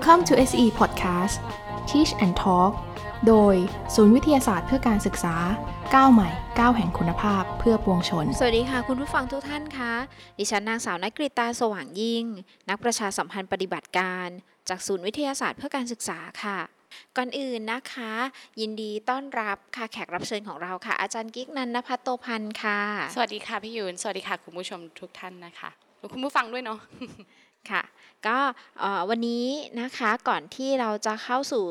Welcome to SE Podcast Teach and Talk โดยศูนย์วิทยาศาสตร์เพื่อการศึกษาก้าวใหม่ก้าวแห่งคุณภาพเพื่อปวงชน สวัสดีค่ะ คุณผู้ฟังทุกท่านคะ ดิฉันนางสาวนักกริตาสว่างยิ่ง นักประชาสัมพันธ์ปฏิบัติการ จากศูนย์วิทยาศาสตร์เพื่อการศึกษาค่ะ ก่อนอื่นนะคะ ยินดีต้อนรับค่ะแขกรับเชิญของเราค่ะ อาจารย์กิ๊กนันนภัตโตพันธ์ค่ะ สวัสดีค่ะพี่ยูนสวัสดีค่ะคุณผู้ชมทุกท่านนะคะคุณผู้ฟังด้วยเนาะ ค่ะก็วันนี้นะคะก่อนที่เราจะเข้าสู่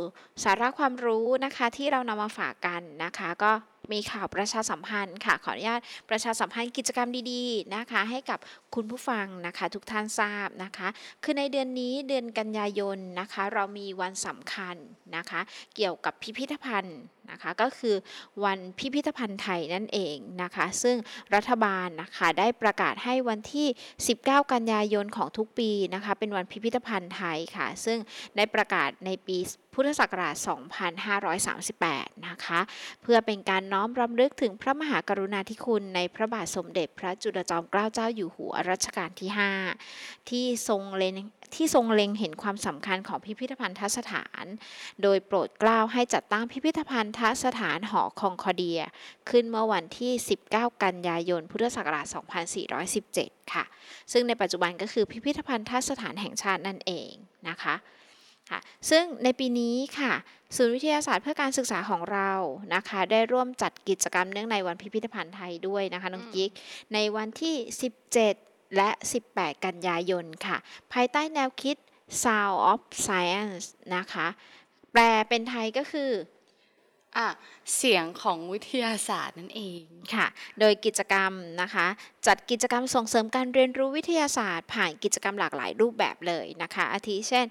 สาระความรู้นะคะที่เรานำมาฝากกันนะคะ ก็ มีข่าวประชาสัมพันธ์ค่ะ ขออนุญาตประชาสัมพันธ์กิจกรรมดีๆนะคะ ให้กับคุณผู้ฟังนะคะ ทุกท่านทราบนะคะ คือในเดือนนี้เดือนกันยายนนะคะ เรามีวันสำคัญนะคะ เกี่ยวกับพิพิธภัณฑ์นะคะก็คือวันพิพิธภัณฑ์ไทยนั่นเองนะคะ ซึ่งรัฐบาลนะคะได้ประกาศให้วันที่ 19 กันยายนของทุกปีนะคะ เป็นวันพิพิธภัณฑ์ไทยค่ะ ซึ่งได้ประกาศในปี พุทธศักราช 2538 นะคะ เพื่อเป็นการน้อมรำลึกถึงพระมหากรุณาธิคุณในพระบาทสมเด็จพระจุลจอมเกล้าเจ้าอยู่หัวรัชกาลที่ 5 ที่ทรงเล็งที่ทรงเล็งเห็นความสำคัญของพิพิธภัณฑสถาน โดยโปรดเกล้าให้จัดตั้งพิพิธภัณฑสถานหอคองคอเดีย ขึ้นเมื่อวันที่ 19 กันยายน พุทธศักราช 2417 ค่ะ ซึ่งในปัจจุบันก็คือพิพิธภัณฑสถานแห่งชาตินั่นเองนะคะ ค่ะซึ่งในปีนี้ค่ะ ศูนย์วิทยาศาสตร์เพื่อการศึกษาของเรานะคะ ได้ร่วมจัดกิจกรรมเนื่องในวันพิพิธภัณฑ์ไทยด้วยนะคะน้องกิ๊กในวันที่ 17 และ 18 กันยายนค่ะ ภายใต้แนวคิด Sound of Science นะคะ แปลเป็นไทยก็คือ อะเสียงของวิทยาศาสตร์นั่นเองค่ะ โดยกิจกรรมนะคะ จัดกิจกรรมส่งเสริมการเรียนรู้วิทยาศาสตร์ ผ่านกิจกรรมหลากหลายรูปแบบเลยนะคะ อาทิเช่น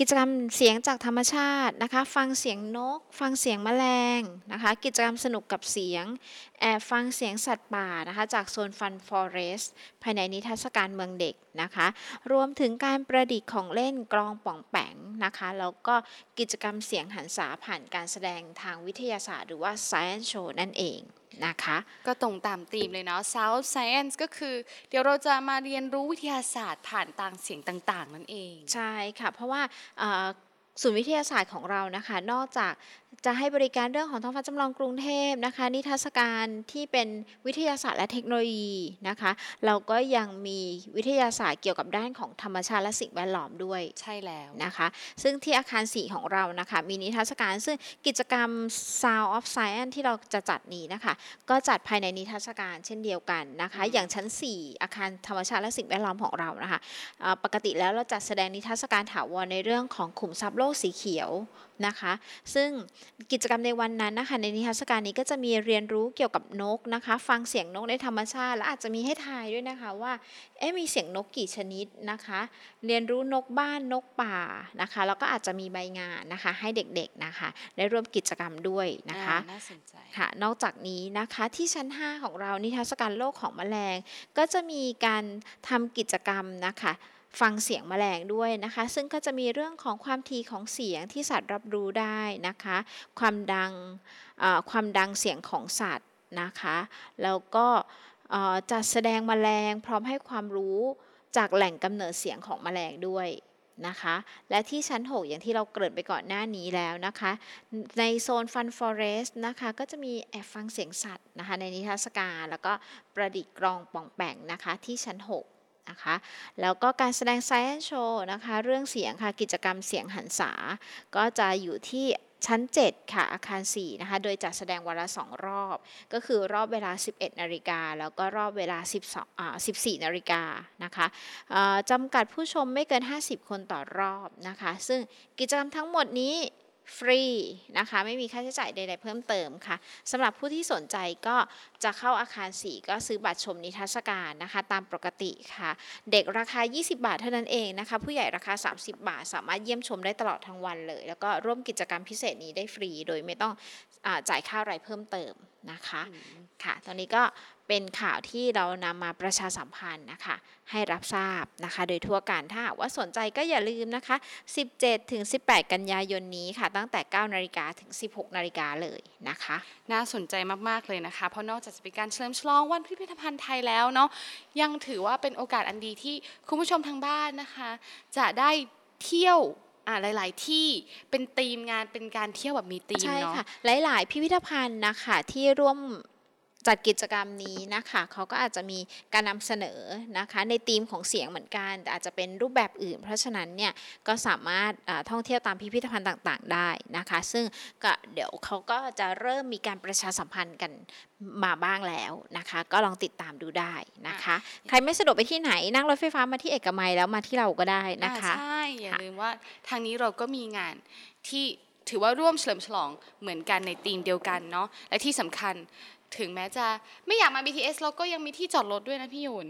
กิจกรรมเสียงจากธรรมชาตินะคะ ฟังเสียงนก ฟังเสียงแมลงนะคะ กิจกรรมสนุกกับเสียง แอบฟังเสียงสัตว์ป่านะคะ จากโซนฟันฟอเรสต์ภายในนิทรรศการเมืองเด็กนะคะ รวมถึงการประดิษฐ์ของเล่นกลองป่องแปงนะคะ แล้วก็กิจกรรมเสียงหันษาผ่านการแสดงทางวิทยาศาสตร์ หรือว่า science show นั่นเอง นะคะ ก็ตรงตามธีมเลยเนาะ South Science ก็คือ เดี๋ยวเราจะมาเรียนรู้วิทยาศาสตร์ผ่านต่างเสียงต่าง ๆ นั่นเอง ใช่ค่ะ เพราะว่าศูนย์วิทยาศาสตร์ของเรานะคะ นอกจากจะให้บริการเรื่องของท้องฟ้าจำลองกรุงเทพนะคะ นิทรรศการที่เป็นวิทยาศาสตร์และเทคโนโลยีนะคะ เราก็ยังมีวิทยาศาสตร์เกี่ยวกับด้านของธรรมชาติและสิ่งแวดล้อมด้วยใช่แล้วนะคะ ซึ่งที่อาคารสีของเรานะคะ มีนิทรรศการซึ่งกิจกรรม Sound of Science ที่เราจะจัดนี้นะคะ ก็จัดภายในนิทรรศการเช่นเดียวกันนะคะ อย่างชั้น 4 อาคารธรรมชาติและสิ่งแวดล้อมของเรานะคะปกติแล้วเราจัดแสดงนิทรรศการถาวรในเรื่องของขุมทรัพย์โลกสีเขียว นะคะ ซึ่งกิจกรรมในวันนั้นนะคะในนิทรรศการนี้ก็จะมีเรียนรู้เกี่ยวกับนกนะคะ ฟังเสียงนกในธรรมชาติ และอาจจะมีให้ทายด้วยนะคะว่าเอ๊ะมีเสียงนกกี่ชนิดนะคะ เรียนรู้นกบ้านนกป่านะคะแล้วก็อาจจะมีใบงานนะคะให้เด็กๆนะคะ ได้ร่วมกิจกรรมด้วยนะคะน่าสนใจค่ะนอกจากนี้นะคะที่ชั้น 5 ของเรานิทรรศการโลกของแมลง ก็จะมีการทำกิจกรรมนะคะ ฟังเสียงแมลงด้วยนะคะ ซึ่งก็จะมีเรื่องของความถี่ของเสียงที่สัตว์รับรู้ได้นะคะ ความดังความดังเสียงของสัตว์นะคะ แล้วก็จัดแสดงแมลงพร้อมให้ความรู้จากแหล่งกำเนิดเสียงของแมลงด้วยนะคะ และที่ชั้น 6 อย่างที่เราเกริ่นไปก่อนหน้านี้แล้วนะคะ ในโซนฟันฟอเรสต์นะคะ ก็จะมีแอบฟังเสียงสัตว์นะคะ ในนิทรรศการ แล้วก็ประดิษฐ์กรองป่องแป่งนะคะที่ชั้น 6 นะคะ แล้วก็การแสดง Science Show นะคะ เรื่องเสียงค่ะ กิจกรรมเสียงหันษา ก็จะอยู่ที่ชั้น 7 ค่ะ อาคาร 4 นะคะ โดยจัดแสดงวันละ 2 รอบ ก็คือรอบเวลา 11 นาฬิกา แล้วก็รอบเวลา 12อ่า14 นาฬิกานะคะจำกัดผู้ชมไม่เกิน 50 คนต่อรอบนะคะ ซึ่งกิจกรรมทั้งหมดนี้ ฟรีนะคะไม่มีค่าใช้จ่ายใด ๆ เพิ่มเติมค่ะสำหรับผู้ที่สนใจก็จะเข้าอาคาร 4 ก็ซื้อบัตรชมนิทรรศการนะคะ ตามปกติค่ะ เด็กราคา 20 บาทเท่านั้นเองนะคะ ผู้ใหญ่ราคา 30 บาท สามารถเยี่ยมชมได้ตลอดทั้งวันเลย แล้วก็ร่วมกิจกรรมพิเศษนี้ได้ฟรี โดยไม่ต้องอจ่ายค่าอะไรเพิ่มเติมนะคะค่ะตอนนี้ก็ เป็นข่าวที่เรานำมาประชาสัมพันธ์นะคะ ให้รับทราบนะคะ โดยทั่วกันถ้าหากว่าสนใจก็อย่าลืมนะคะ 17ถึง18 กันยายนนี้ค่ะ ตั้งแต่ 9 นาฬิกาถึง 16 นาฬิกาเลยนะคะ น่าสนใจมาก ๆ เลยนะคะ เพราะนอกจากจะเป็นการเฉลิมฉลองวันพิพิธภัณฑ์ไทยแล้วเนาะยังถือว่าเป็นโอกาสอันดีที่คุณผู้ชมทางบ้านนะคะ จะได้เที่ยวอ่าหลาย ๆ ที่เป็นธีมงานเป็นการเที่ยวแบบมีธีมใช่เนาะค่ะ หลาย ๆ พิพิธภัณฑ์นะคะที่ร่วม จัดกิจกรรมนี้นะคะเขาก็อาจจะมีการนำเสนอนะคะในธีมของเสียงเหมือนกัน แต่อาจจะเป็นรูปแบบอื่น เพราะฉะนั้นเนี่ยก็สามารถอ่าท่องเที่ยวตามพิพิธภัณฑ์ต่างๆ ได้นะคะ ซึ่งก็เดี๋ยวเขาก็จะเริ่มมีการประชาสัมพันธ์กันมาบ้างแล้วนะคะ ก็ลองติดตามดูได้นะคะ ใครไม่สะดวกไปที่ไหนนั่งรถไฟฟ้ามาที่เอกมัยแล้วมาที่เราก็ได้นะคะอ่าใช่อย่าค่ะลืมว่าทางนี้เราก็มีงานที่ถือว่าร่วมเฉลิมฉลองเหมือนกันในธีมเดียวกันเนาะและที่สำคัญ ถึงแม้จะไม่อยากมา BTS เราก็ยังมีที่จอดรถด้วยนะพี่หยุน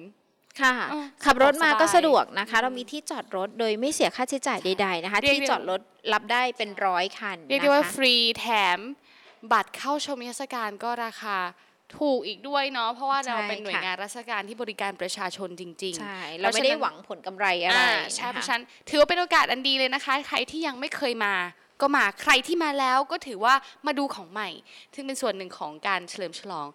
ค่ะเออขับรถมาก็สะสะดดววกกสนะคะ เรามีที่จอดรถโดยไม่เสียค่าใช้จ่ายใด ๆ นะคะเรียกที่ได้จอดรถรับได้เป็นร้อยคันเรียกนะได้ว่าคะฟรีแถมบัตรเข้าชมนิทรรศการก็ราคาถูกอีกด้วยเนาะเพราะว่าเราเป็นหน่วยงานราชการที่บริการประชาชนจริงๆใช่เราไม่ได้หวังผลกำไรอะไรอ่าใช่นคเพราะฉะนั้นถือว่าเป็นโอกาสอันดีเลยนะคะ ใครที่ยังไม่เคยมา ก็มาใครที่มาแล้วก็ถือว่ามาดูของใหม่ซึ่งเป็นส่วนหนึ่งของการเฉลิมฉลอง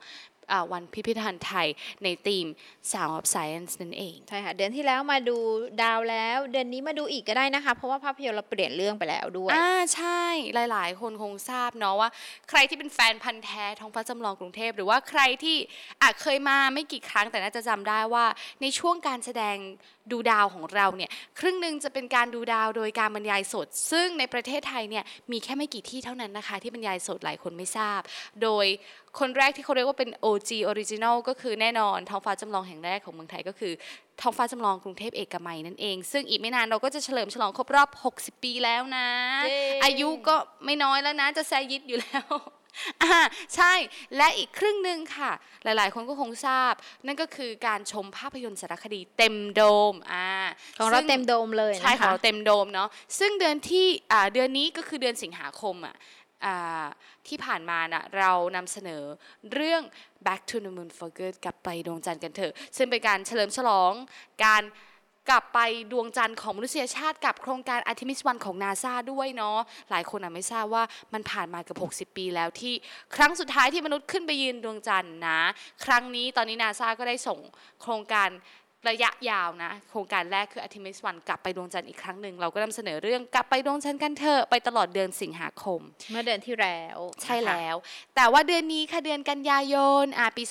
วันพิพิธภัณฑ์ไทยในธีม Sound of Science นั่นเอง ใช่ค่ะ เดือนที่แล้วมาดูดาวแล้ว เดือนนี้มาดูอีกก็ได้นะคะ เพราะว่าภาพยนตร์เราเปลี่ยนเรื่องไปแล้วด้วยอ่าใช่หลาย ๆ คนคงทราบเนาะว่า ใครที่เป็นแฟนพันธ์แท้ท้องฟ้าจำลองกรุงเทพ หรือว่าใครที่อาจเคยมาไม่กี่ครั้งแต่น่าจะจำได้ว่า ในช่วงการแสดงดูดาวของเราเนี่ยครึ่งหนึ่งจะเป็นการดูดาวโดยการบรรยายสด ซึ่งในประเทศไทยเนี่ยมีแค่ไม่กี่ที่เท่านั้นนะคะ ที่บรรยายสดหลายคนไม่ทราบ โดยคนแรกที่เขาเรียกว่าเป็น OG Original ก็คือแน่นอนท้องฟ้าจำลองแห่งแรกของเมืองไทยก็คือท้องฟ้าจำลองกรุงเทพเอกมัยนั่นเอง ซึ่งอีกไม่นานเราก็จะเฉลิมฉลองครบรอบ 60 ปีแล้วนะเย้อายุก็ไม่น้อยแล้วนะจะแซยิดอยู่แล้วอ่าใช่และอีกครึ่งหนึ่งค่ะ หลายๆ คนก็คงทราบ นั่นก็คือการชมภาพยนตร์สารคดีเต็มโดมอ่าของเราซึ่เต็มโดมเลยนะคะใช่ของเราเต็มโดมเนาะซึ่งเดือนที่อ่าเดือนนี้ก็คือเดือนสิงหาคมอะอ่า ที่ผ่านมานะเรานำเสนอเรื่อง Back to the Moon for Good กลับไปดวงจันทร์กันเถอะ ซึ่งเป็นการเฉลิมฉลองการกลับไปดวงจันทร์ของมนุษยชาติกับโครงการ Artemis 1 ของนาซาด้วยเนาะหลายคนอะไม่ทราบว่ามันผ่านมาเกับ 60 ปีแล้วที่ครั้งสุดท้ายที่มนุษย์ขึ้นไปยืนดวงจันทร์นะ ครั้งนี้ตอนนี้นาซาก็ได้ส่งโครงการ ระยะยาวนะ โครงการแรกคือ Artemis 1 กลับไปดวงจันทร์อีกครั้งหนึ่ง เราก็นำเสนอเรื่องกลับไปดวงจันทร์กันเถอะไปตลอดเดือนสิงหาคม เมื่อเดือนที่แล้ว ใช่นะคะแล้ว แต่ว่าเดือนนี้ค่ะเดือนกันยายนอ่าปี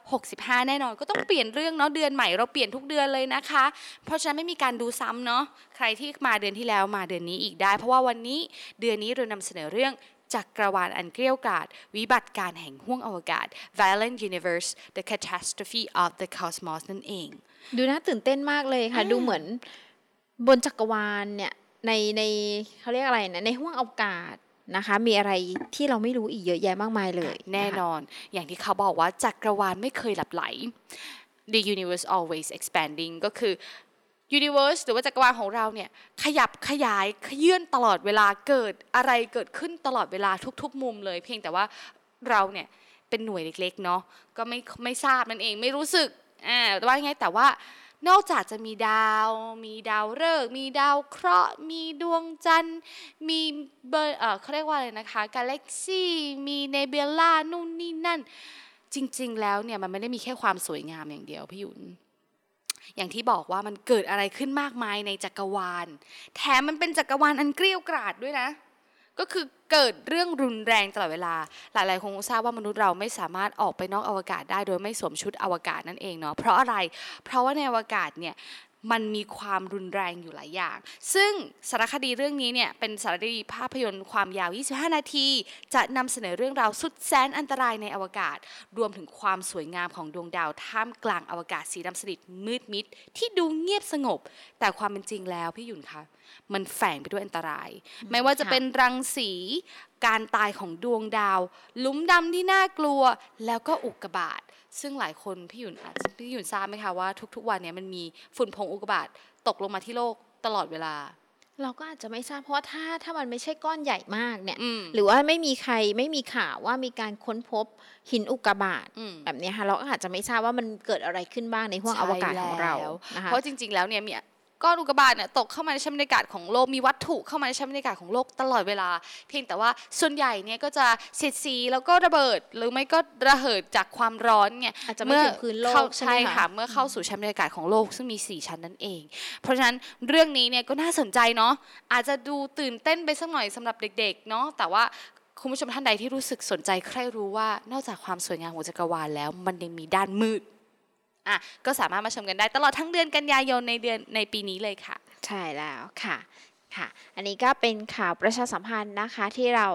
2565 แน่นอน ก็ต้องเปลี่ยนเรื่องเนาะเดือนใหม่เราเปลี่ยนทุกเดือนเลยนะคะ เพราะฉะนั้นไม่มีการดูซ้ำเนาะใครที่มาเดือนที่แล้วมาเดือนนี้อีกได้ เพราะว่าวันนี้เดือนนี้เรานำเสนอเรื่อง จักรวาลอันเกลี้ยวกราดวิบัติการแห่งห้วงอวกาศ Violent Universe The Catastrophe of the Cosmos นั่นเอง ดูน่าตื่นเต้นมากเลยค่ะ ดูเหมือนบนจักรวาลเนี่ยในในเขาเรียกอะไรนะในห้วงอวกาศนะคะมีอะไรที่เราไม่รู้อีกเยอะแยะมากมายเลย แน่ะคะนอน อย่างที่เขาบอกว่าจักรวาลไม่เคยหลับไหล the universe always expanding ก็คือ universe หรือว่าจักรวาลของเราเนี่ยขยับขยายขยื่นตลอดเวลาเกิดอะไรเกิดขึ้นตลอดเวลาทุก ๆ มุมเลย เพียงแต่ว่าเราเนี่ยเป็นหน่วยเล็กๆเนาะก็ไม่ไม่ทราบนั่นเองไม่รู้สึกอ่าแต่ว่าไงแต่ว่านอกจากจะมีดาว มีดาวฤกษ์ มีดาวเคราะห์ มีดวงจันทร์ มีเบอร์เออเขาเรียกว่าอะไรนะคะ กาแล็กซี่ มีเนเบล่า นู่นนี่นั่น จริง ๆ แล้วเนี่ยมันไม่ได้มีแค่ความสวยงามอย่างเดียวพี่หยุน อย่างที่บอกว่ามันเกิดอะไรขึ้นมากมายในจักรวาล แถมมันเป็นจักรวาลอันเกลี้ยวกราดด้วยนะ ก็คือเกิดเรื่องรุนแรงตลอดเวลา หลายๆคงทราบว่ามนุษย์เราไม่สามารถออกไปนอกอวกาศได้ โดยไม่สวมชุดอวกาศนั่นเองเนาะ เพราะอะไร เพราะว่าในอวกาศเนี่ย มันมีความรุนแรงอยู่หลายอย่าง ซึ่งสารคดีเรื่องนี้เนี่ยเป็นสารคดีภาพยนตร์ความยาว 25 นาที จะนำเสนอเรื่องราวสุดแสนอันตรายในอวกาศ รวมถึงความสวยงามของดวงดาวท่ามกลางอวกาศสีดำสนิทมืดมิด ที่ดูเงียบสงบ แต่ความเป็นจริงแล้วพี่หยุนคะมันแฝงไปด้วยอันตราย ไม่ว่าจะเป็นรังสีการตายของดวงดาว ลุมดำที่น่ากลัว แล้วก็อุกกาบาต ซึ่งหลายคนพี่หยุนอาจพี่หยุนทราบไหมคะว่าทุก ๆ วันเนี้ยมันมีฝุ่นผงอุกกาบาตตกลงมาที่โลกตลอดเวลา เราก็อาจจะไม่ทราบเพราะว่าถ้าถ้ามันไม่ใช่ก้อนใหญ่มากเนี่ยอืมหรือว่าไม่มีใครไม่มีข่าวว่ามีการค้นพบหินอุกกาบาตอืมแบบเนี้ยค่ะเราก็อาจจะไม่ทราบว่ามันเกิดอะไรขึ้นบ้างในห้วงอวกาศของเราใช่แล้วนะคะเพราะจริง ๆแล้วเนี่ยมี ก้อนอุกกาบาตเนี่ยตกเข้ามาในชั้นบรรยากาศของโลกมีวัตถุเข้ามาในชั้นบรรยากาศของโลกตลอดเวลา เพียงแต่ว่าส่วนใหญ่เนี่ยก็จะเสียดสีแล้วก็ระเบิดหรือไม่ก็ระเหิดจากความร้อนเนี่ยอาจจะไม่ถึงพื้นโลเข้ากใช่ไหมใช่คะค่ะเมื่อเข้าสู่ชั้นบรรยากาศของโลกซึ่งมี 4 ชั้นนั่นเอง เพราะฉะนั้นเรื่องนี้เนี่ยก็น่าสนใจเนาะอาจจะดูตื่นเต้นไปสักหน่อยสำหรับเด็กๆเนาะแต่ว่าคุณผู้ชมท่านใดที่รู้สึกสนใจใครรู้ว่านอกจากความสวยงามของจักรวาลแล้ว มันยังมีด้านมืด อะก็สามารถมาชมกันได้ตลอดทั้งเดือนกันยายนในเดือนในปีนี้เลยค่ะ ใช่แล้วค่ะ ค่ะ อันนี้ก็เป็นข่าวประชาสัมพันธ์นะคะที่เรา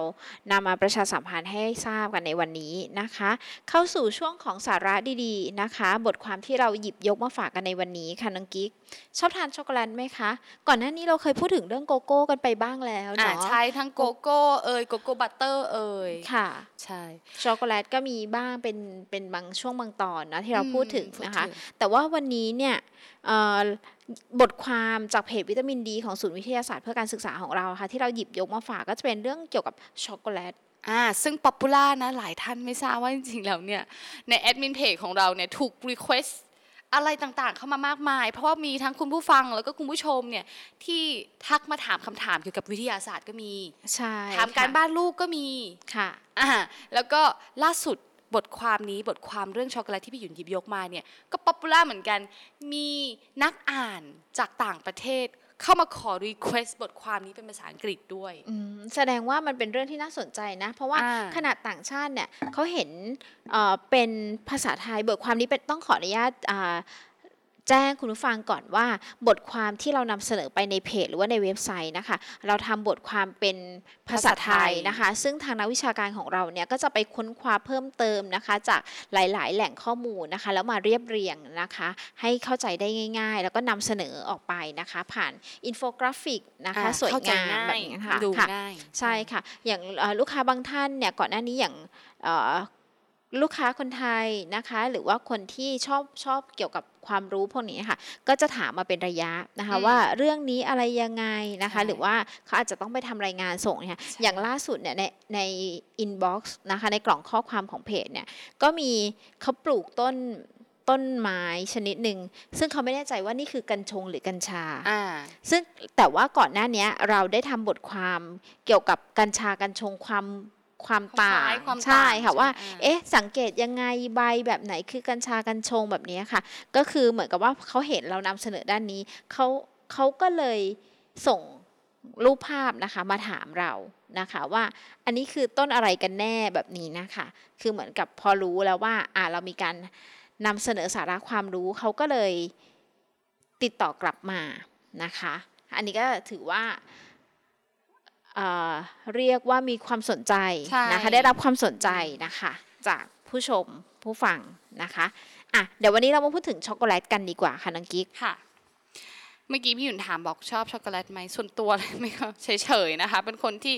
นำมาประชาสัมพันธ์ให้ทราบกันในวันนี้นะคะ เข้าสู่ช่วงของสาระดีๆนะคะ บทความที่เราหยิบยกมาฝากกันในวันนี้ค่ะน้องกิ๊กชอบทานช็อกโกแลตไหมคะ ก่อนหน้านี้เราเคยพูดถึงเรื่องโกโก้กันไปบ้างแล้วอ่าเนาะใช่ทั้งโกโก้เอย cocoa butter เอยค่ะ ใช่ช็อกโกแลตก็มีบ้างเป็นเป็นบางช่วงบางตอนนะที่เราพูดถึงอืมนะคะพูดถึงแต่ว่าวันนี้เนี่ยเอ่อบทความจากเพจวิตามินดีของศูนย์วิทยาศาสตร์เพื่อการศึกษาของเราค่ะที่เราหยิบยกมาฝากก็จะเป็นเรื่องเกี่ยวกับช็อกโกแลตอ่าซึ่ง popular นะหลายท่านไม่ทราบว่าจริงๆแล้วเนี่ยในแอดมินเพจของเราเนี่ยถูก request อะไรต่างๆเข้ามามากมาย เพราะว่ามีทั้งคุณผู้ฟังแล้วก็คุณผู้ชมเนี่ยที่ทักมาถามคำถามเกี่ยวกับวิทยาศาสตร์ก็มีใช่ถามการบ้านลูกก็มีค่ะ ค่ะอ่าแล้วก็ล่าสุด บทความนี้บทความเรื่องช็อกโกแลตที่พี่หยุนหยิบยกมาเนี่ยก็ popular เหมือนกัน มีนักอ่านจากต่างประเทศเข้ามาขอ request บทความนี้เป็นภาษาอังกฤษด้วยอืมแสดงว่ามันเป็นเรื่องที่น่าสนใจนะ เพราะว่าอ่าขนาดต่างชาติเนี่ยเขาเห็นเอ่อเป็นภาษาไทยบทความนี้เป็นต้องขออนุญาตอ่า แจ้งคุณผู้ฟังก่อนว่าบทความที่เรานำเสนอไปในเพจหรือว่าในเว็บไซต์นะคะ เราทำบทความเป็นภาษาไทยนะคะ ซึ่งทางนักวิชาการของเราเนี่ยก็จะไปค้นคว้าเพิ่มเติมนะคะ จากหลาย ๆ แหล่งข้อมูลนะคะ แล้วมาเรียบเรียงนะคะ ให้เข้าใจได้ง่าย ๆ แล้วก็นำเสนอออกไปนะคะ ผ่านอินโฟกราฟิกนะคะอ่าสวยงามแบบนี้ค่ะดูค่ะเข้าใจง่ายใช่ค่ะ อย่างเอ่อลูกค้าบางท่านเนี่ยก่อนหน้านี้อย่างเอ่อ ลูกค้าคนไทยนะคะ หรือว่าคนที่ชอบชอบเกี่ยวกับความรู้พวกนี้ค่ะ ก็จะถามมาเป็นระยะนะคะอืมว่าเรื่องนี้อะไรยังไงนะคะใช่หรือว่าเขาอาจจะต้องไปทำรายงานส่งเนี่ยใช่อย่างล่าสุดเนี่ยในใน inbox นะคะ ในกล่องข้อความของเพจเนี่ย ก็มีเขาปลูกต้นต้นไม้ชนิดหนึ่งซึ่งเขาไม่แน่ใจว่านี่คือกัญชงหรือกัญชาอ่าซึ่งแต่ว่าก่อนหน้าเนี้ยเราได้ทำบทความเกี่ยวกับกัญชากัญชงความ ความต่างคล้ายๆความต่างใช่ค่ะใช่ไหมว่าอ่า เอ๊ะ สังเกตยังไงใบแบบไหนคือกัญชากัญชงแบบเนี้ยค่ะ ก็คือเหมือนกับว่าเขาเห็นเรานำเสนอด้านนี้เขาเขาก็เลยส่งรูปภาพนะคะมาถามเรานะคะว่าอันนี้คือต้นอะไรกันแน่แบบนี้นะคะ คือเหมือนกับพอรู้แล้วว่าอ่าเรามีการนำเสนอสาระความรู้เขาก็เลยติดต่อกลับมานะคะ อันนี้ก็ถือว่า เอ่อเรียกว่ามีความสนใจใช่นะคะได้รับความสนใจนะคะจากผู้ชมผู้ฟังนะคะอะเดี๋ยววันนี้เรามาพูดถึงช็อกโกแลตกันดีกว่าค่ะน้องกิ๊กค่ะ เมื่อกี้พี่หยุนถามบอกชอบช็อกโกแลตไหมส่วนตัวเลยไม่ก็เฉยๆนะคะ เป็นคนที่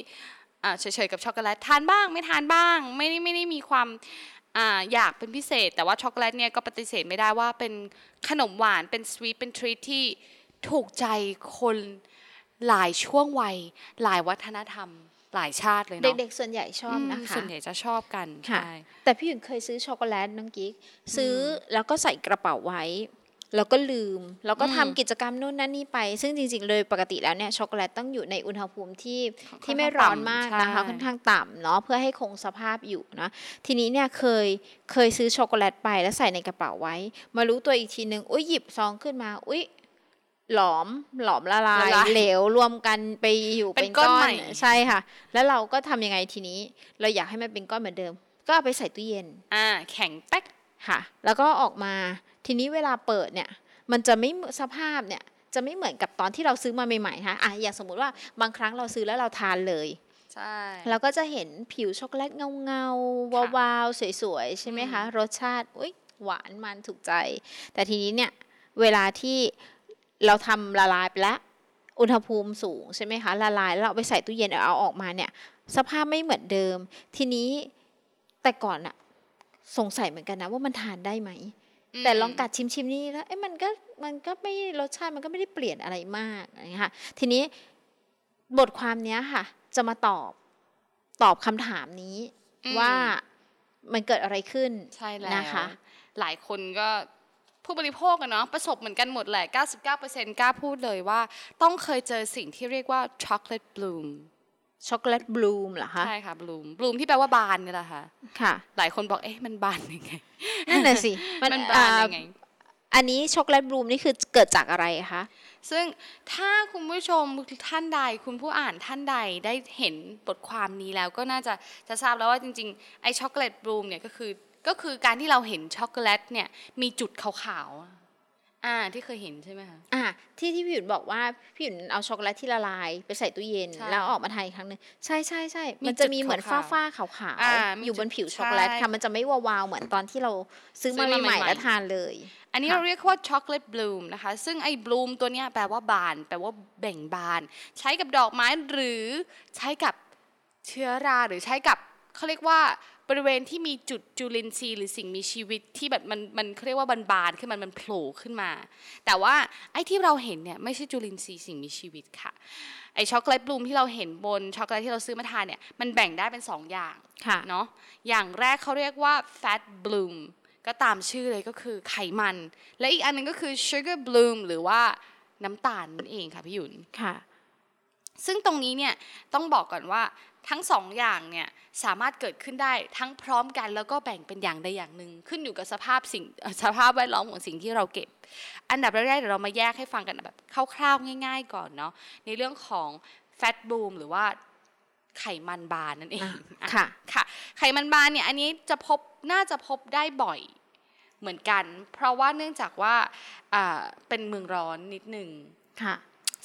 อ่าเฉยๆกับช็อกโกแลตทานบ้าง ไม่ทานบ้าง ไม่ได้ไม่ได้มีความอ่าอยากเป็นพิเศษ แต่ว่าช็อกโกแลตเนี่ยก็ปฏิเสธไม่ได้ว่าเป็นขนมหวานเป็นสวีทเป็นทรีตที่ถูกใจคน หลายช่วงวัย หลายวัฒนธรรม หลายชาติเลยเนาะเด็กๆส่วนใหญ่ชอบนะมคะส่วนใหญ่จะชอบกันค่ะใช่แต่พี่หยุนเคยซื้อช็อกโกแลตน้องกิ๊กซื้อแล้วก็ใส่กระเป๋าไว้แล้วก็ลืม แล้วก็อืมทำกิจกรรมนู่นนั่นนี่ไป ซึ่งจริง ๆ เลยปกติแล้วเนี่ยช็อกโกแลตต้องอยู่ในอุณหภูมิที่ที่ไม่ร้อนมากนะคะใช่ค่อนข้างต่ำเนาะเพื่อให้คงสภาพอยู่นะทีนี้เนี่ยเคยเคยซื้อช็อกโกแลตไปแล้วใส่ในกระเป๋าไว้ มารู้ตัวอีกทีนึงอุ้ยหยิบซองขึ้นมาอุ้ย หลอมหลอมละลายละลาย เหลวรวมกันไปอยู่เป็นเป็นก้ก้อนอนใหม่ใช่ค่ะ แล้วเราก็ทำยังไงทีนี้ เราอยากให้มันเป็นก้อนเหมือนเดิม ก็เอาไปใส่ตู้เย็น อ่า แข็งแป๊กค่ะ แล้วก็ออกมาทีนี้เวลาเปิดเนี่ย มันจะไม่เหมือนสภาพเนี่ย จะไม่เหมือนกับตอนที่เราซื้อมาใหม่ๆค่ะอะอย่างสมมุติว่าบางครั้งเราซื้อแล้วเราทานเลยใช่เราก็จะเห็นผิวช็อกโกแลตเงาๆค่ะวาวๆสวยๆใช่ไหมคะรสชาติอุ้ยหวานมันถูกใจ แต่ทีนี้เนี่ยเวลาที่ เราทำละลายไปแล้วอุณหภูมิสูงใช่ไหมคะละลายแล้วเราเอาไปใส่ตู้เย็นเอาออกมาเนี่ย สภาพไม่เหมือนเดิม ทีนี้แต่ก่อนอะสงสัยเหมือนกันนะว่ามันทานได้ไหมมแต่ลองกัดชิมชิมๆนี่แล้วเอ้ยมันก็มันก็ไม่รสชาติมันก็ไม่ได้เปลี่ยนอะไรมากอะไรเงี้ยค่ะทีนี้บทความเนี้ยค่ะ จะมาตอบตอบคำถามนี้อืมว่ามันเกิดอะไรขึ้นใช่แล้วนะคะ หลายคนก็ ผู้บริโภคอะเนาะประสบเหมือนกันหมดแหละ 99%กล้าพูดเลยว่า ต้องเคยเจอสิ่งที่เรียกว่า chocolate bloom ช็อกโกแลตบลูมเหรอคะใช่ค่ะ bloom bloom ที่แปลว่าบานนี่แหละค่ะค่ะ หลายคนบอกเอ๊ะมันบานยังไงนั่นน่ะสิมันบานยังไงอ่าอันนี้ช็อกโกแลตบลูมนี่คือเกิดจากอะไรคะซึ่งถ้าคุณผู้ชมท่านใดคุณผู้อ่านท่านใดได้เห็นบทความนี้แล้วก็น่าจะจะทราบแล้วว่าจริงๆไอ้ช็อกโกแลต bloom เนี่ยก็คือ ก็คือการที่เราเห็นช็อกโกแลตเนี่ยมีจุดขาวๆอะอ่าที่เคยเห็นใช่ไหมคะอะที่ที่พี่หยุนบอกว่าพี่หยุนเอาช็อกโกแลตที่ละลายไปใส่ตู้เย็นใช่แล้วออกมาทานอีกครั้งหนึ่งใช่ใช่ใช่มีมันจะจุดมีเหมือนขาฝ้าวๆขาวอ่าๆมีอยู่บนจุดผิวช็อกโกแลตใช่ค่ะมันจะไม่วาวๆเหมือนตอนที่เราซื้อมาซื้อมาใหม่ๆใหม่ๆๆแล้วทานเลย อันนี้ค่ะเราเรียกว่าช็อกโกแลตบลูมนะคะ ซึ่งไอ้ bloom ตัวเนี้ยแปลว่าบาน แปลว่าเบ่งบาน ใช้กับดอกไม้หรือใช้กับเชื้อราหรือใช้กับเขาเรียกว่า บริเวณที่มีจุดจุลินทรีย์หรือสิ่งมีชีวิตที่แบบมันมันเขาเรียกว่าบานๆขึ้นมามันโผล่ขึ้นมา แต่ว่าไอ้ที่เราเห็นเนี่ยไม่ใช่จุลินทรีย์สิ่งมีชีวิตค่ะไอ้ช็อกโกแลต bloomูมที่เราเห็นบนช็อกโกแลตที่เราซื้อมาทานเนี่ยมันแบ่งได้เป็นสองอย่างค่ะเนาะอย่างแรกเขาเรียกว่า fat bloom ก็ตามชื่อเลยก็คือไขมัน และอีกอันหนึงก็คือ sugar bloom หรือว่าน้ำตาลนั่นเองค่ะพี่หยุนค่ะ ซึ่งตรงนี้เนี่ยต้องบอกก่อนว่า ทั้งสองอย่างเนี่ยสามารถเกิดขึ้นได้ทั้งพร้อมกันแล้วก็แบ่งเป็นอย่างใดอย่างหนึ่งขึ้นอยู่กับสภาพสิ่งเอ่อสภาพแวดล้อมของสิ่งที่เราเก็บ อันดับแรกๆเดี๋ยวเรามาแยกให้ฟังกันแบบคร่าวๆง่าย ๆ ก่อนเนาะในเรื่องของ fat bloom หรือว่าไขมันบานนั่นเองอะค่ะค่ะ ไขมันบานเนี่ยอันนี้จะพบน่าจะพบได้บ่อยเหมือนกัน เพราะว่าเนื่องจากว่าอ่าเป็นเมืองร้อนนิดหนึ่งค่ะ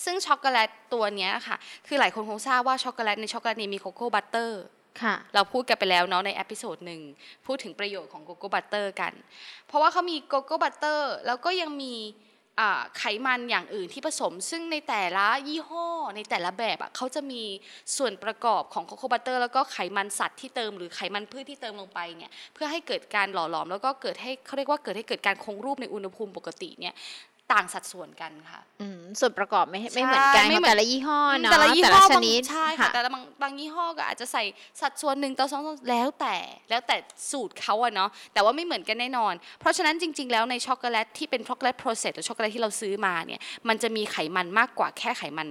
ซึ่งช็อกโกแลตตัวเนี้ยค่ะ คือหลายคนคงทราบว่าช็อกโกแลตในช็อกโกแลตนี้มี cocoa butter ค่ะเราพูดกันไปแล้วเนาะใน episode หนึ่งพูดถึงประโยชน์ของ cocoa butter กัน เพราะว่าเขามี cocoa butter แล้วก็ยังมีอ่าไขมันอย่างอื่นที่ผสม ซึ่งในแต่ละยี่ห้อในแต่ละแบบอะเขาจะมีส่วนประกอบของโกโก้บัตเตอร์แล้วก็ไขมันสัตว์ที่เติมหรือไขมันพืชที่เติมลงไปเนี่ยเพื่อให้เกิดการหล่อหลอม แล้วก็เกิดให้เขาเรียกว่าเกิดให้เกิดการคงรูปในอุณหภูมิปกติเนี่ย ต่างสัดส่วนกันค่ะอืมส่วนประกอบไม่ไม่ใช่เหมือนกันไม่ของเหมือนแต่ละยี่ห้อเนาะแต่ละยี่ห้อบางชนิดใช่ค่ะแต่ละบางบางยี่ห้อก็อาจจะใส่สัดส่วนหนึ่งต่อสองต่อแล้วแต่แล้วแต่สูตรเขาอะเนาะแต่ว่าไม่เหมือนกันแน่นอน เพราะฉะนั้นจริง ๆ แล้วในช็อกโกแลตที่เป็นช็อกโกแลต process หรือช็อกโกแลตที่เราซื้อมาเนี่ยมันจะมีไขมันมากกว่าแค่ไขมัน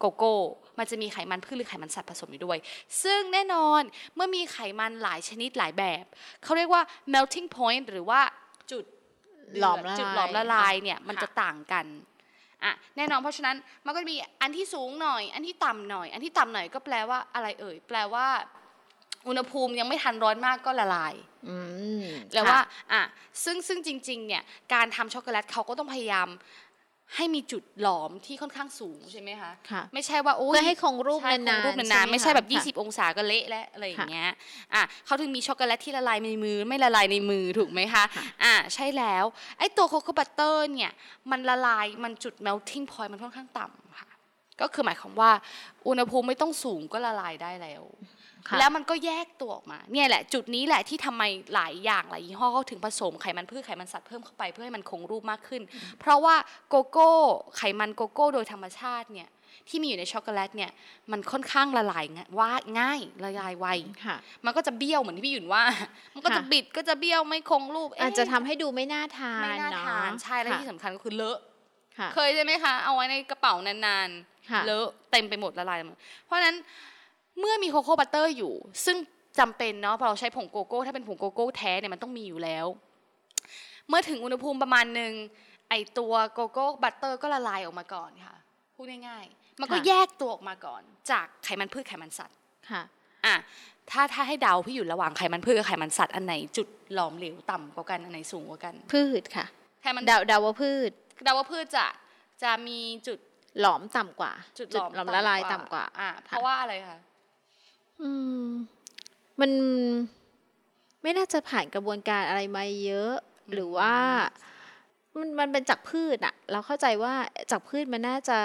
โกโก้มันจะมีไขมันพืชหรือไขมันสัตว์ผสมอยู่ด้วย ซึ่งแน่นอนเมื่อมีไขมันหลายชนิดหลายแบบ เขาเรียกว่า melting point หรือว่าจุดเดืด หลอมละลายจุดหลอมละลายเนี่ยมันค่ะจะต่างกันอะแน่นอนเพราะฉะนั้นมันก็จะมีอันที่สูงหน่อย อันที่ต่ำหน่อย อันที่ต่ำหน่อยก็แปลว่าอะไรเอ่ยแปลว่า อุณหภูมิยังไม่ทันร้อนมากก็ละลายอืมแปลว่าค่ะอะซึ่งซึ่งจริง ๆ เนี่ยการทำช็อกโกแลตเขาก็ต้องพยายาม ให้มีจุดหลอมที่ค่อนข้างสูงใช่ไหมคะค่ะไม่ใช่ว่าโอ้ยเพื่อให้คงรูปใช่นานคงรูปๆนานๆหไม่ใช่แบบค่ะ20 องศาก็เละและอะไรอย่างเงี้ยอะเขาถึงมีช็อกโกแลตที่ละลายในมือไม่ละลายในมือถูกไหมคะค่ะอะใช่แล้วไอ้ตัวโคโค่บัตเตอร์เนี่ยมันละลายมันจุด melting point มันค่อนข้างต่ำค่ะก็คือหมายความว่า อุณหภูมิไม่ต้องสูงก็ละลายได้แล้วค่ะ แล้วมันก็แยกตัวออกมาเนี่ยแหละ จุดนี้แหละที่ทำไมหลายอย่างหลายยี่ห้อเขาถึงผสมไขมันพืชไขมันสัตว์เพิ่มเข้าไปเพื่อให้มันคงรูปมากขึ้น เพราะว่าโกโก้ไขมันโกโก้โดยธรรมชาติเนี่ยที่มีอยู่ในช็อกโกแลตเนี่ยมันค่อนข้างละลายง่ายว่าง่ายละลายไวค่ะมันก็จะเบี้ยวเหมือนที่พี่หยุ่นว่า มันก็จะค่ะบิดก็จะเบี้ยวไม่คงรูปเอาจจะทำให้ดูไม่น่าทานไม่น่าเนาะทานใช่และค่ะที่สำคัญก็คือเลอะค่ะเคยใช่ไหมคะ เอาไว้ในกระเป๋านานค่ะๆเลอะเต็มไปหมดละลายหมดเพราะฉะนั้น เมื่อมี cocoa butter อยู่ ซึ่งจำเป็นเนาะเพราะเราใช้ผงโกโก้ถ้าเป็นผงโกโก้แท้เนี่ยมันต้องมีอยู่แล้ว เมื่อถึงอุณหภูมิประมาณหนึ่งไอตัว cocoa butter ก็ละลายออกมาก่อนค่ะพูดง่ายๆ มันก็ค่ะแยกตัวออกมาก่อน จากไขมันพืชไขมันสัตว์ค่ะอะถ้าถ้าให้เดาพี่อยู่ระหว่างไขมันพืชกับไขมันสัตว์อันไหนจุดหลอมเหลวต่ำกว่ากันอันไหนสูงกว่ากัน พืชค่ะไขมันเดาเดาว่าพืชเดาว่าพืชจะจะมีจุดหลอมต่ำกว่า จุดหลอมหลอมละลายต่ำกว่าอะเพราะว่าอะไรคะ อืม มันไม่น่าจะผ่านกระบวนการอะไรมาเยอะ หรือว่า มันมันเป็นจากพืชอะเราเข้าใจว่าจากพืชมันน่าจะ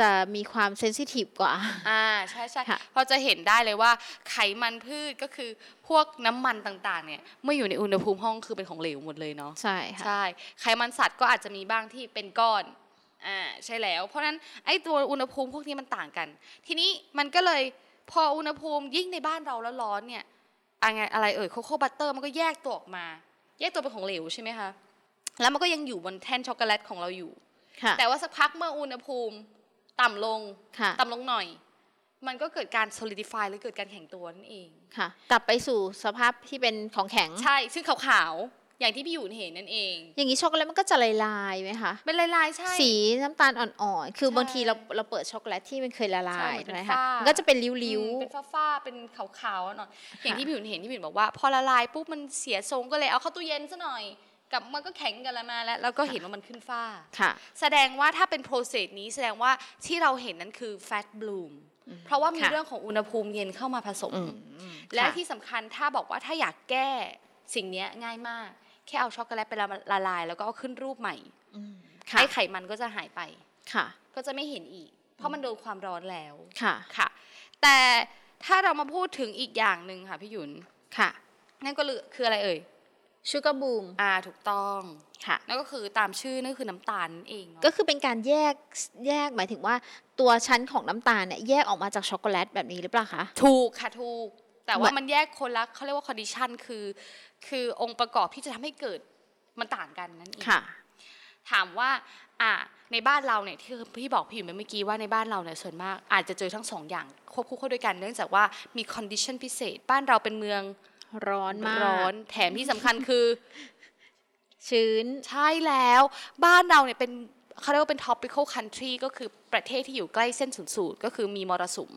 จะมีความเซนซิทีฟกว่า อ่า ใช่ใช่ค่ะเพราะจะเห็นได้เลยว่าไขมันพืชก็คือพวกน้ำมันต่างๆ เนี่ยเมื่ออยู่ในอุณหภูมิห้องคือเป็นของเหลวหมดเลยเนาะ ใช่ค่ะ ใช่ ไขมันสัตว์ก็อาจจะมีบ้างที่เป็นก้อน อ่า ใช่แล้ว เพราะฉะนั้นไอ้ตัวอุณหภูมิพวกนี้มันต่างกัน ทีนี้มันก็เลย พออุณหภูมิยิ่งในบ้านเราแล้วร้อนเนี่ยอะไรอะไรเอ่ยโคโค่บัตเตอร์มันก็แยกตัวออกมา แยกตัวเป็นของเหลวใช่ไหมคะแล้วมันก็ยังอยู่บนแท่นช็อกโกแลตของเราอยู่ค่ะแต่ว่าสักพักเมื่ออุณหภูมิต่ำลงค่ะต่ำลงหน่อย มันก็เกิดการ solidify หรือเกิดการแข็งตัวนั่นเองค่ะ กลับไปสู่สภาพที่เป็นของแข็งใช่ซึ่งขาวๆ อย่างที่พี่หยูนเห็นนั่นเอง อย่างนี้ช็อกโกแลตมันก็จะลายๆไหมคะ เป็นลายๆใช่ สีน้ำตาลอ่อนๆ คือบางทีใช่เราเราเปิดช็อกโกแลตที่มันเคยละลาใช่ยมันเป็นใช่ไหมคะฝ้ามัมันก็จะเป็นริ้วอืมเป็นฝ้าๆ เป็นขาวๆหน่อยอย่างที่พี่หยูนเห็นที่พี่หยูนบอกว่า พอละลายปุ๊บมันเสียทรงก็เลยเอาเข้าตู้เย็นซะหน่อย กับมันก็แข็งกันละมาแล้วแล้วก็เห็นว่ามันขึ้นฝ้าๆค่ะแสดงว่าถ้าเป็นโปรเซสนี้แสดงว่าที่เราเห็นนั้นคือ fat bloom เพราะว่ามีค่ะเรื่องของอุณหภูมิเย็นเข้ามาผสมอืมและค่ะที่สำคัญถ้าบอกว่าถ้าอยากแก้สิ่งเนี้ยง่ายมาก แค่เอาช็อกโกแลตไปละละลาย แล้วก็เอาขึ้นรูปใหม่อืมค่ะไอ้ไขมันก็จะหายไปค่ะ ก็จะไม่เห็นอีก เพราะมันโดนความร้อนแล้วค่ะค่ะ แต่ถ้าเรามาพูดถึงอีกอย่างหนึ่งค่ะพี่หยุนค่ะ นั่นก็คืออะไรเอ่ยsugar bloom อ่าถูกต้องค่ะนั่นก็คือตามชื่อนั่นคือน้ำตาลนั่นเองเนาะก็คือเป็นการแยกแยกหมายถึงว่าตัวชั้นของน้ำตาลเนี่ยแยกออกมาจากช็อกโกแลตแบบนี้หรือเปล่าคะถูกค่ะถูก แต่ว่าเหมือนมันแยกคนละเขาเรียกว่า condition คือ คือองค์ประกอบที่จะทำให้เกิดมันต่างกันนั่นเองค่ะถามว่าอ่าในบ้านเราเนี่ยที่พี่บอกพี่อยู่เมื่อกี้ว่าในบ้านเราเนี่ยส่วนมาก อาจจะเจอทั้งสองอย่างควบคู่เข้าด้วยกัน เนื่องจากว่ามี condition พิเศษ บ้านเราเป็นเมืองร้อนมากร้อนแถมที่สำคัญคือ ชื้นใช่แล้ว บ้านเราเนี่ยเป็นเขาเรียกว่าเป็น tropical country ก็คือประเทศที่อยู่ใกล้เส้นศูนย์สูตรก็คือมีมรสุม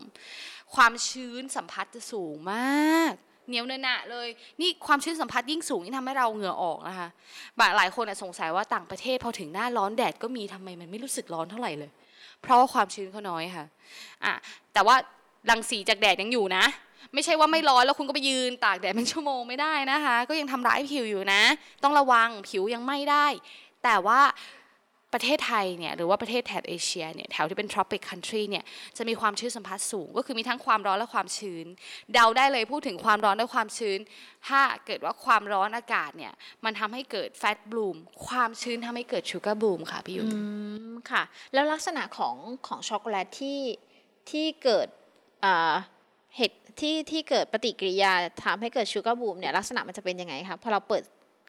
ความชื้นสัมพัทธ์จะสูงมาก เหนียวเนอะหนะเลย นี่ความชื้นสัมพัทธ์ยิ่งสูงยิ่งทำให้เราเหงื่อออกนะคะบางหลายคนสงสัยว่าต่างประเทศพอถึงหน้าร้อนแดดก็มีทำไมมันไม่รู้สึกร้อนเท่าไหร่เลย เพราะว่าความชื้นเขาน้อยค่ะอะแต่ว่ารังสีจากแดดยังอยู่นะ ไม่ใช่ว่าไม่ร้อนแล้วคุณก็ไปยืนตากแดดเป็นชั่วโมงไม่ได้นะคะ ก็ยังทำร้ายผิวอยู่นะ ต้องระวังผิวยังไม่ได้ แต่ว่า ประเทศไทยเนี่ยหรือว่าประเทศแถบเอเชียเนี่ยแถวที่เป็น tropic country เนี่ยจะมีความชื้นสัมผัสสูง ก็คือมีทั้งความร้อนและความชื้น เดาได้เลยพูดถึงความร้อนและความชื้น ถ้าเกิดว่าความร้อนอากาศเนี่ยมันทำให้เกิด fat bloom ความชื้นทำให้เกิด sugar bloom ค่ะพี่ยุนอืมค่ะ แล้วลักษณะของของช็อกโกแลตที่ที่เกิดอ่าเหตุที่ที่เกิดปฏิกิริยาทำให้เกิด sugar bloom เนี่ยลักษณะมันจะเป็นยังไงคะพอเราเปิด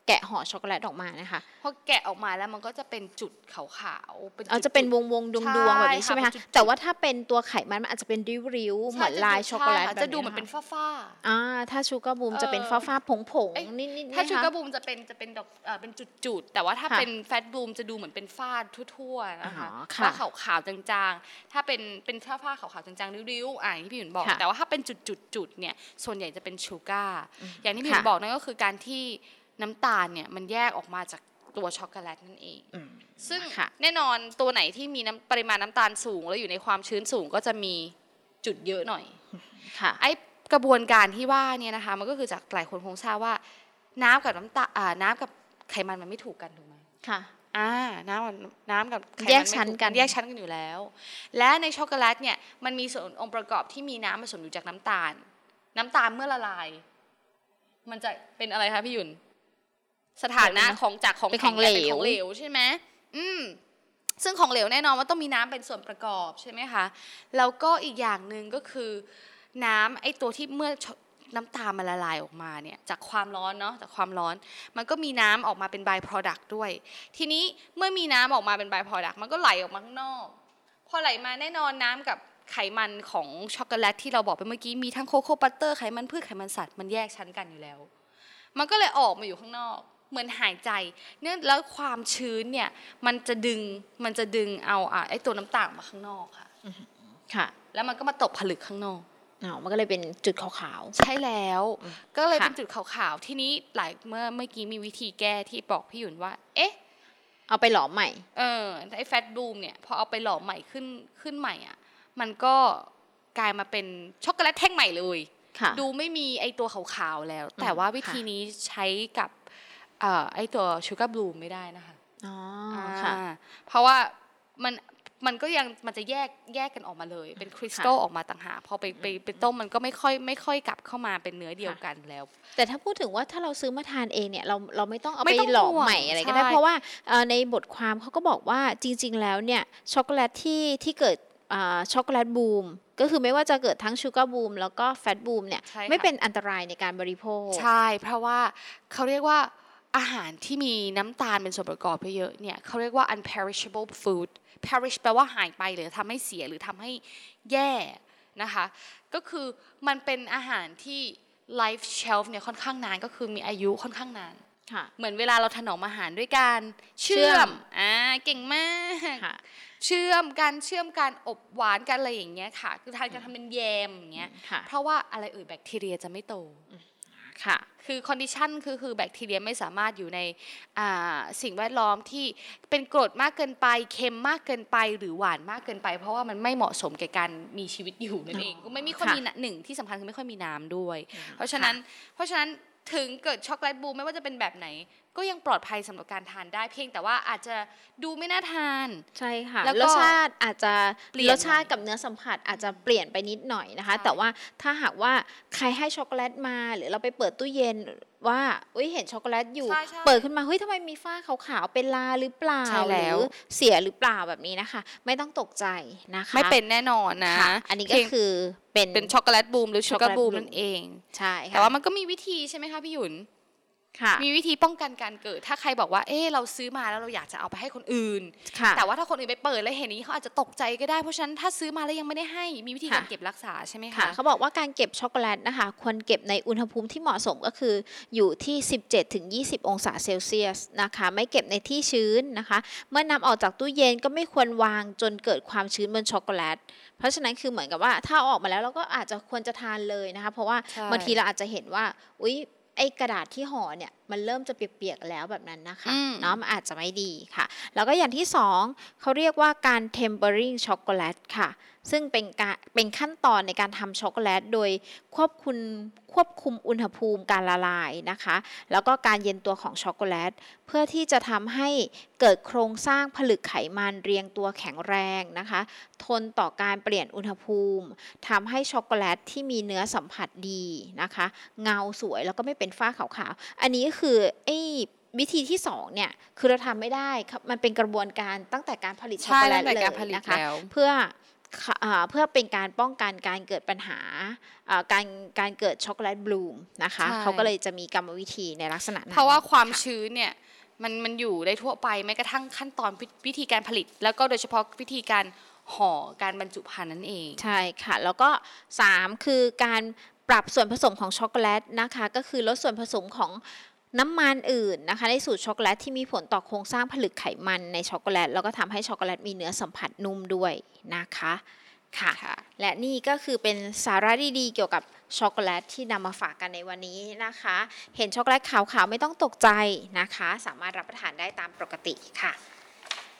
แกะห่อช็อกโกแลตออกมานะคะพอแกะออกมาแล้วมันก็จะเป็นจุดขาวๆเป็นเอาจะเป็นวงวงดวงดวงๆแบบนี้ใช่ใช่ไหมค่ะคะเป็นจุดๆแต่ว่าถ้าเป็นตัวไขมันมันอาจจะเป็นริ้วๆเหมือนลายช็อกโกแลตใช่แบบค่ะจะดูเหมือนคเป็นฝ้าๆอ่าถ้า sugar bloom จะเป็นเออฝ้าฝ้าๆผงผงเอ้ยนิดนิดถ้า sugar bloomจะเป็นจะเป็นดอกเอ่อเป็นจุดๆแต่ว่าถ้าค่ะเป็นแฟตบูมจะดูเหมือนเป็นฝ้าทั่วๆนะคะอ๋อค่ะฝ้าขาวๆจางๆ ถ้าเป็นเป็นฝ้าฝ้าขาวๆจางๆริ้วๆอ่าอย่างที่พี่หยุนบอกค่ะแต่ว่าถ้าเป็นจุดๆๆเนี่ยส่วนใหญ่จะเป็นชูการ์อย่างที่พี่หยุนค่ะบอกนั่นก็คือการที่ น้ำตาลเนี่ยมันแยกออกมาจากตัวช็อกโกแลตนั่นเองอืมซึ่งค่ะแน่นอนตัวไหนที่มีน้ำปริมาณน้ำตาลสูง แล้วอยู่ในความชื้นสูงก็จะมีจุดเยอะหน่อยค่ะไอ้กระบวนการที่ว่าเนี่ยนะคะมันก็คือจากหลายคนคงทราบว่า น้ำกับน้ำตาอ่าน้ำกับไขมันมันไม่ถูกกันถูกไหมค่ะอ่าน้ำกับน้ำกับไขมันแยกชั้นไม่ถูกันแยกชั้นกันอยู่แล้ว และในช็อกโกแลตเนี่ยมันมีส่วนองค์ประกอบที่มีน้ำผสมอยู่จากน้ำตาล น้ำตาลเมื่อละลาย มันจะเป็นอะไรคะพี่หยุน สถานะของจากของเป็นของแข็กลายเหลวเป็นของเหลวใช่ไหมอืมซึ่งของเหลวแน่นอนว่าต้องมีน้ำเป็นส่วนประกอบใช่ไหมคะแล้วก็อีกอย่างหนึ่งก็คือน้ำไอ้ตัวที่เมื่อน้ำตาลมันละลายออกมาเนี่ยจากความร้อนเนาะจากความร้อน มันก็มีน้ำออกมาเป็น by product ด้วย ทีนี้เมื่อมีน้ำออกมาเป็น by product มันก็ไหลออกมาข้างนอก พอไหลมาแน่นอนน้ำกับไขมันของช็อกโกแลตที่เราบอกไปเมื่อกี้มีทั้ง cocoa butter ไขมันพืชไขมันสัตว์มันแยกชั้นกันอยู่แล้ว มันก็เลยออกมาอยู่ข้างนอก เหมือนหายใจ เนื่องแล้วความชื้นเนี่ยมันจะดึงมันจะดึงเอาอะไอ้ตัวน้ำตาลมาข้างนอกค่ะค่ะ แล้วมันก็มาตกผลึกข้างนอกอ๋อมันก็เลยเป็นจุดขาวใช่แล้ว ก็เลยค่ะเป็นจุดขาวๆ ทีนี้หลายเมื่อเมื่อกี้มีวิธีแก้ที่บอกพี่หยุนว่า เอ๊ะๆเอาไปหลอมใหม่ เออไอ้แฟตบูมเนี่ยพอเอาไปหล่อใหม่ขึ้นขึ้นใหม่อะ มันก็กลายมาเป็นช็อกโกแลตแท่งใหม่เลยค่ะดูไม่มีไอตัวขาวๆแล้ว แต่อืมว่าวิค่ะธีนี้ใช้กับเอ่อ ไอตัวชูการ์บลูมไม่ได้นะคะอ๋ออ่าค่ะเพราะว่ามันมันก็ยังมันจะแยกแยกกันออกมาเลย เป็นคริสตัลออกมาต่างหากพอไปไปไปต้มมันก็ไม่ค่อยไม่ค่อยกลับเข้ามาเป็นเนื้อเดียวกันแล้ว แต่ถ้าพูดถึงว่าถ้าเราซื้อมาทานเองเนี่ยเราเราไม่ต้องเอาไม่ไปต้องหลอกห่วงใหม่อะไรก็ได้ใช่เพราะว่าเอ่อในบทความเขาก็บอกว่าจริง ๆ แล้วเนี่ยช็อกโกแลตที่ที่เกิดอ่าช็อกโกแลตบูมก็คือไม่ว่าจะเกิดทั้งชูการ์บูมแล้วก็แฟตบูมเนี่ยใช่ค่ะไม่เป็นอันตรายในการบริโภค ใช่ เพราะว่าเขาเรียกว่า อาหารที่มีน้ำตาลเป็นส่วนประกอบเยอะๆเนี่ยเขาเรียกว่า unperishable food perish แปลว่าหายไปหรือทำให้เสียหรือทำให้แย่นะคะก็คือมันเป็นอาหารที่ life shelf เนี่ยค่อนข้างนานก็คือมีอายุค่อนข้างนานค่ะเหมือนเวลาเราถนอมอาหารด้วยการเชื่เชื่ออมมอ่าเก่งมากค่ะเชื่อมกันเชื่อมกันอบหวานกันอะไรอย่างเงี้ยค่ะ คือทานกันทำเป็นแยมอย่างเงี้ยค่ะเพราะว่าอะไรเอ่ยแบคทีเรียจะไม่โต ค่ะ คือ condition คือคือแบคทีเรียไม่สามารถอยู่ในอ่าสิ่งแวดล้อมที่เป็นกรดมากเกินไป เค็มมากเกินไป หรือหวานมากเกินไป เพราะว่ามันไม่เหมาะสมแก่การมีชีวิตอยู่นั่นเองก็ไม่มีค่อยค่ะมีน้ำหนึ่งที่สำคัญคือไม่ค่อยมีน้ำด้วย เพราะฉะนั้น เพราะฉะนั้นถึงเกิดช็อกโกแลต bloom ไม่ว่าจะเป็นแบบไหนก็ยังปลอดภัยสำหรับการทานได้เพียงแต่ว่าอาจจะดูไม่น่าทานใช่ค่ะแล้วก็รสชาติอาจจะเปลี่ยนรสชาติกับเนื้อสัมผัสอาจจะเปลี่ยนไปนิดหน่อยนะคะใช่แต่ว่าถ้าหากว่าใครให้ช็อกโกแลตมา หรือเราไปเปิดตู้เย็นว่าอุ้ยเห็นช็อกโกแลตอยู่ใช่ใช่เปิดขึ้นมาเฮ้ยทำไมมีฝ้าขาวๆเป็นลาหรือเปล่าใช่แล้วหรือเสียหรือเปล่าแบบนี้นะคะ ไม่ต้องตกใจนะคะ ไม่เป็นแน่นอนนะค่ะอันนี้ก็เพียงคือเป็นเป็นช็อกโกแลตบูมหรือชูช็อกโกการแลตบูมบูมนั่นเองใช่ค่ะแต่ว่ามันก็มีวิธีใช่ไหมคะพี่หยุนค่ะ มีวิธีป้องกันการเกิด ถ้าใครบอกว่า เออเราซื้อมาแล้วเราอยากจะเอาไปให้คนอื่นค่ะแต่ว่าถ้าคนอื่นไปเปิดแล้วเห็นนี้เขาอาจจะตกใจก็ได้ เพราะฉะนั้นถ้าซื้อมาแล้วยังไม่ได้ให้ มีวิธีการค่ะเก็บรักษาใช่ไหมค่ะคะ เขาบอกว่าการเก็บช็อกโกแลตนะคะ ควรเก็บในอุณหภูมิที่เหมาะสมก็คืออยู่ที่ 17ถึง20 องศาเซลเซียสนะคะ ไม่เก็บในที่ชื้นนะคะ เมื่อนำออกจากตู้เย็นก็ไม่ควรวางจนเกิดความชื้นบนช็อกโกแลต เพราะฉะนั้นคือเหมือนกับว่าถ้าเอาออกมาแล้วเราก็อาจจะควรจะทานเลยนะคะ เพราะว่าใช่บางทีเราอาจจะเห็นว่า อุ๊ย ไอ้กระดาษที่ห่อเนี่ยมันเริ่มจะเปียกๆแล้วแบบนั้นนะคะอืมเนาะมันอาจจะไม่ดีค่ะ แล้วก็อย่างที่สองเขาเรียกว่าการ tempering ช็อกโกแลตค่ะ ซึ่งเป็นการเป็นขั้นตอนในการทำช็อกโกแลต โดยควบคุมควบคุมอุณหภูมิการละลายนะคะ แล้วก็การเย็นตัวของช็อกโกแลต เพื่อที่จะทำให้เกิดโครงสร้างผลึกไขมันเรียงตัวแข็งแรงนะคะ ทนต่อการเปลี่ยนอุณหภูมิทำให้ช็อกโกแลตที่มีเนื้อสัมผัสดีนะคะ เงาสวยแล้วก็ไม่เป็นฝ้าขาวๆ อันนี้คือไอ้วิธีที่สองเนี่ยคือเราทำไม่ได้ครับมันเป็นกระบวนการตั้งแต่การผลิตช็อกใช่โกแลตั้ตงแต่เลยการผลิตนะคะแล้วเพื่อค่ะอ่า เพื่อเป็นการป้องกันการเกิดปัญหาอ่าการการเกิดช็อกโกแลตบลูมนะคะใช่เขาก็เลยจะมีกรรมวิธีในลักษณะนั้นเพราะว่าความค่ะชื้นเนี่ยมันมันอยู่ได้ทั่วไปแม้กระทั่งขั้นตอนวิวิธีการผลิต แล้วก็โดยเฉพาะวิธีการห่อการบรรจุภัณฑ์นั่นเอง ใช่ค่ะ แล้วก็ 3 คือการปรับส่วนผสมของช็อกโกแลตนะคะ ก็คือลดส่วนผสมของ น้ำมันอื่นนะคะในสูตรช็อกโกแลตที่มีผลต่อโครงสร้างผลึกไขมันในช็อกโกแลตแล้วก็ทำให้ช็อกโกแลตมีเนื้อสัมผัสนุ่มด้วยนะคะค่ะค่ะ และนี่ก็คือเป็นสาระดีๆ เกี่ยวกับช็อกโกแลตที่นำมาฝากกันในวันนี้นะคะ เห็นช็อกโกแลตขาวๆ ไม่ต้องตกใจนะคะ สามารถรับประทานได้ตามปกติค่ะ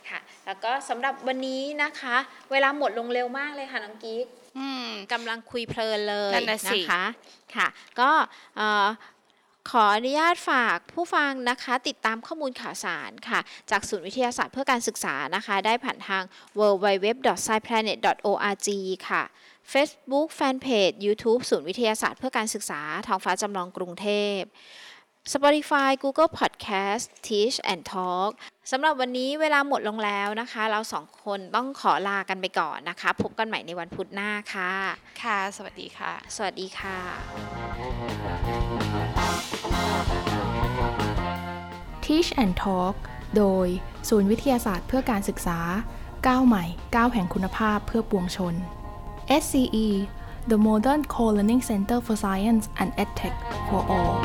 ค่ะ แล้วก็สำหรับวันนี้นะคะ เวลาหมดลงเร็วมากเลยค่ะน้องกิ๊กอืมกำลังคุยเพลินเลยนั่นน่ะสินะคะค่ะ ก็เอ่อ ขออนุญาตฝากผู้ฟังนะคะ ติดตามข้อมูลข่าวสารค่ะ จากศูนย์วิทยาศาสตร์เพื่อการศึกษานะคะ ได้ผ่านทาง www.sciplanet.org ค่ะ Facebook Fanpage YouTube ศูนย์วิทยาศาสตร์เพื่อการศึกษาท้องฟ้าจำลองกรุงเทพ Spotify Google Podcast Teach and Talk สำหรับวันนี้เวลาหมดลงแล้วนะคะ เราสองคนต้องขอลากันไปก่อนนะคะ พบกันใหม่ในวันพุธหน้าค่ะ ค่ะ สวัสดีค่ะ สวัสดีค่ะ Teach and Talk โดย ศูนย์วิทยาศาสตร์เพื่อการศึกษาก้าวใหม่ก้าวแห่งคุณภาพเพื่อปวงชน SCE The Modern Co-Learning Center for Science and EdTech for All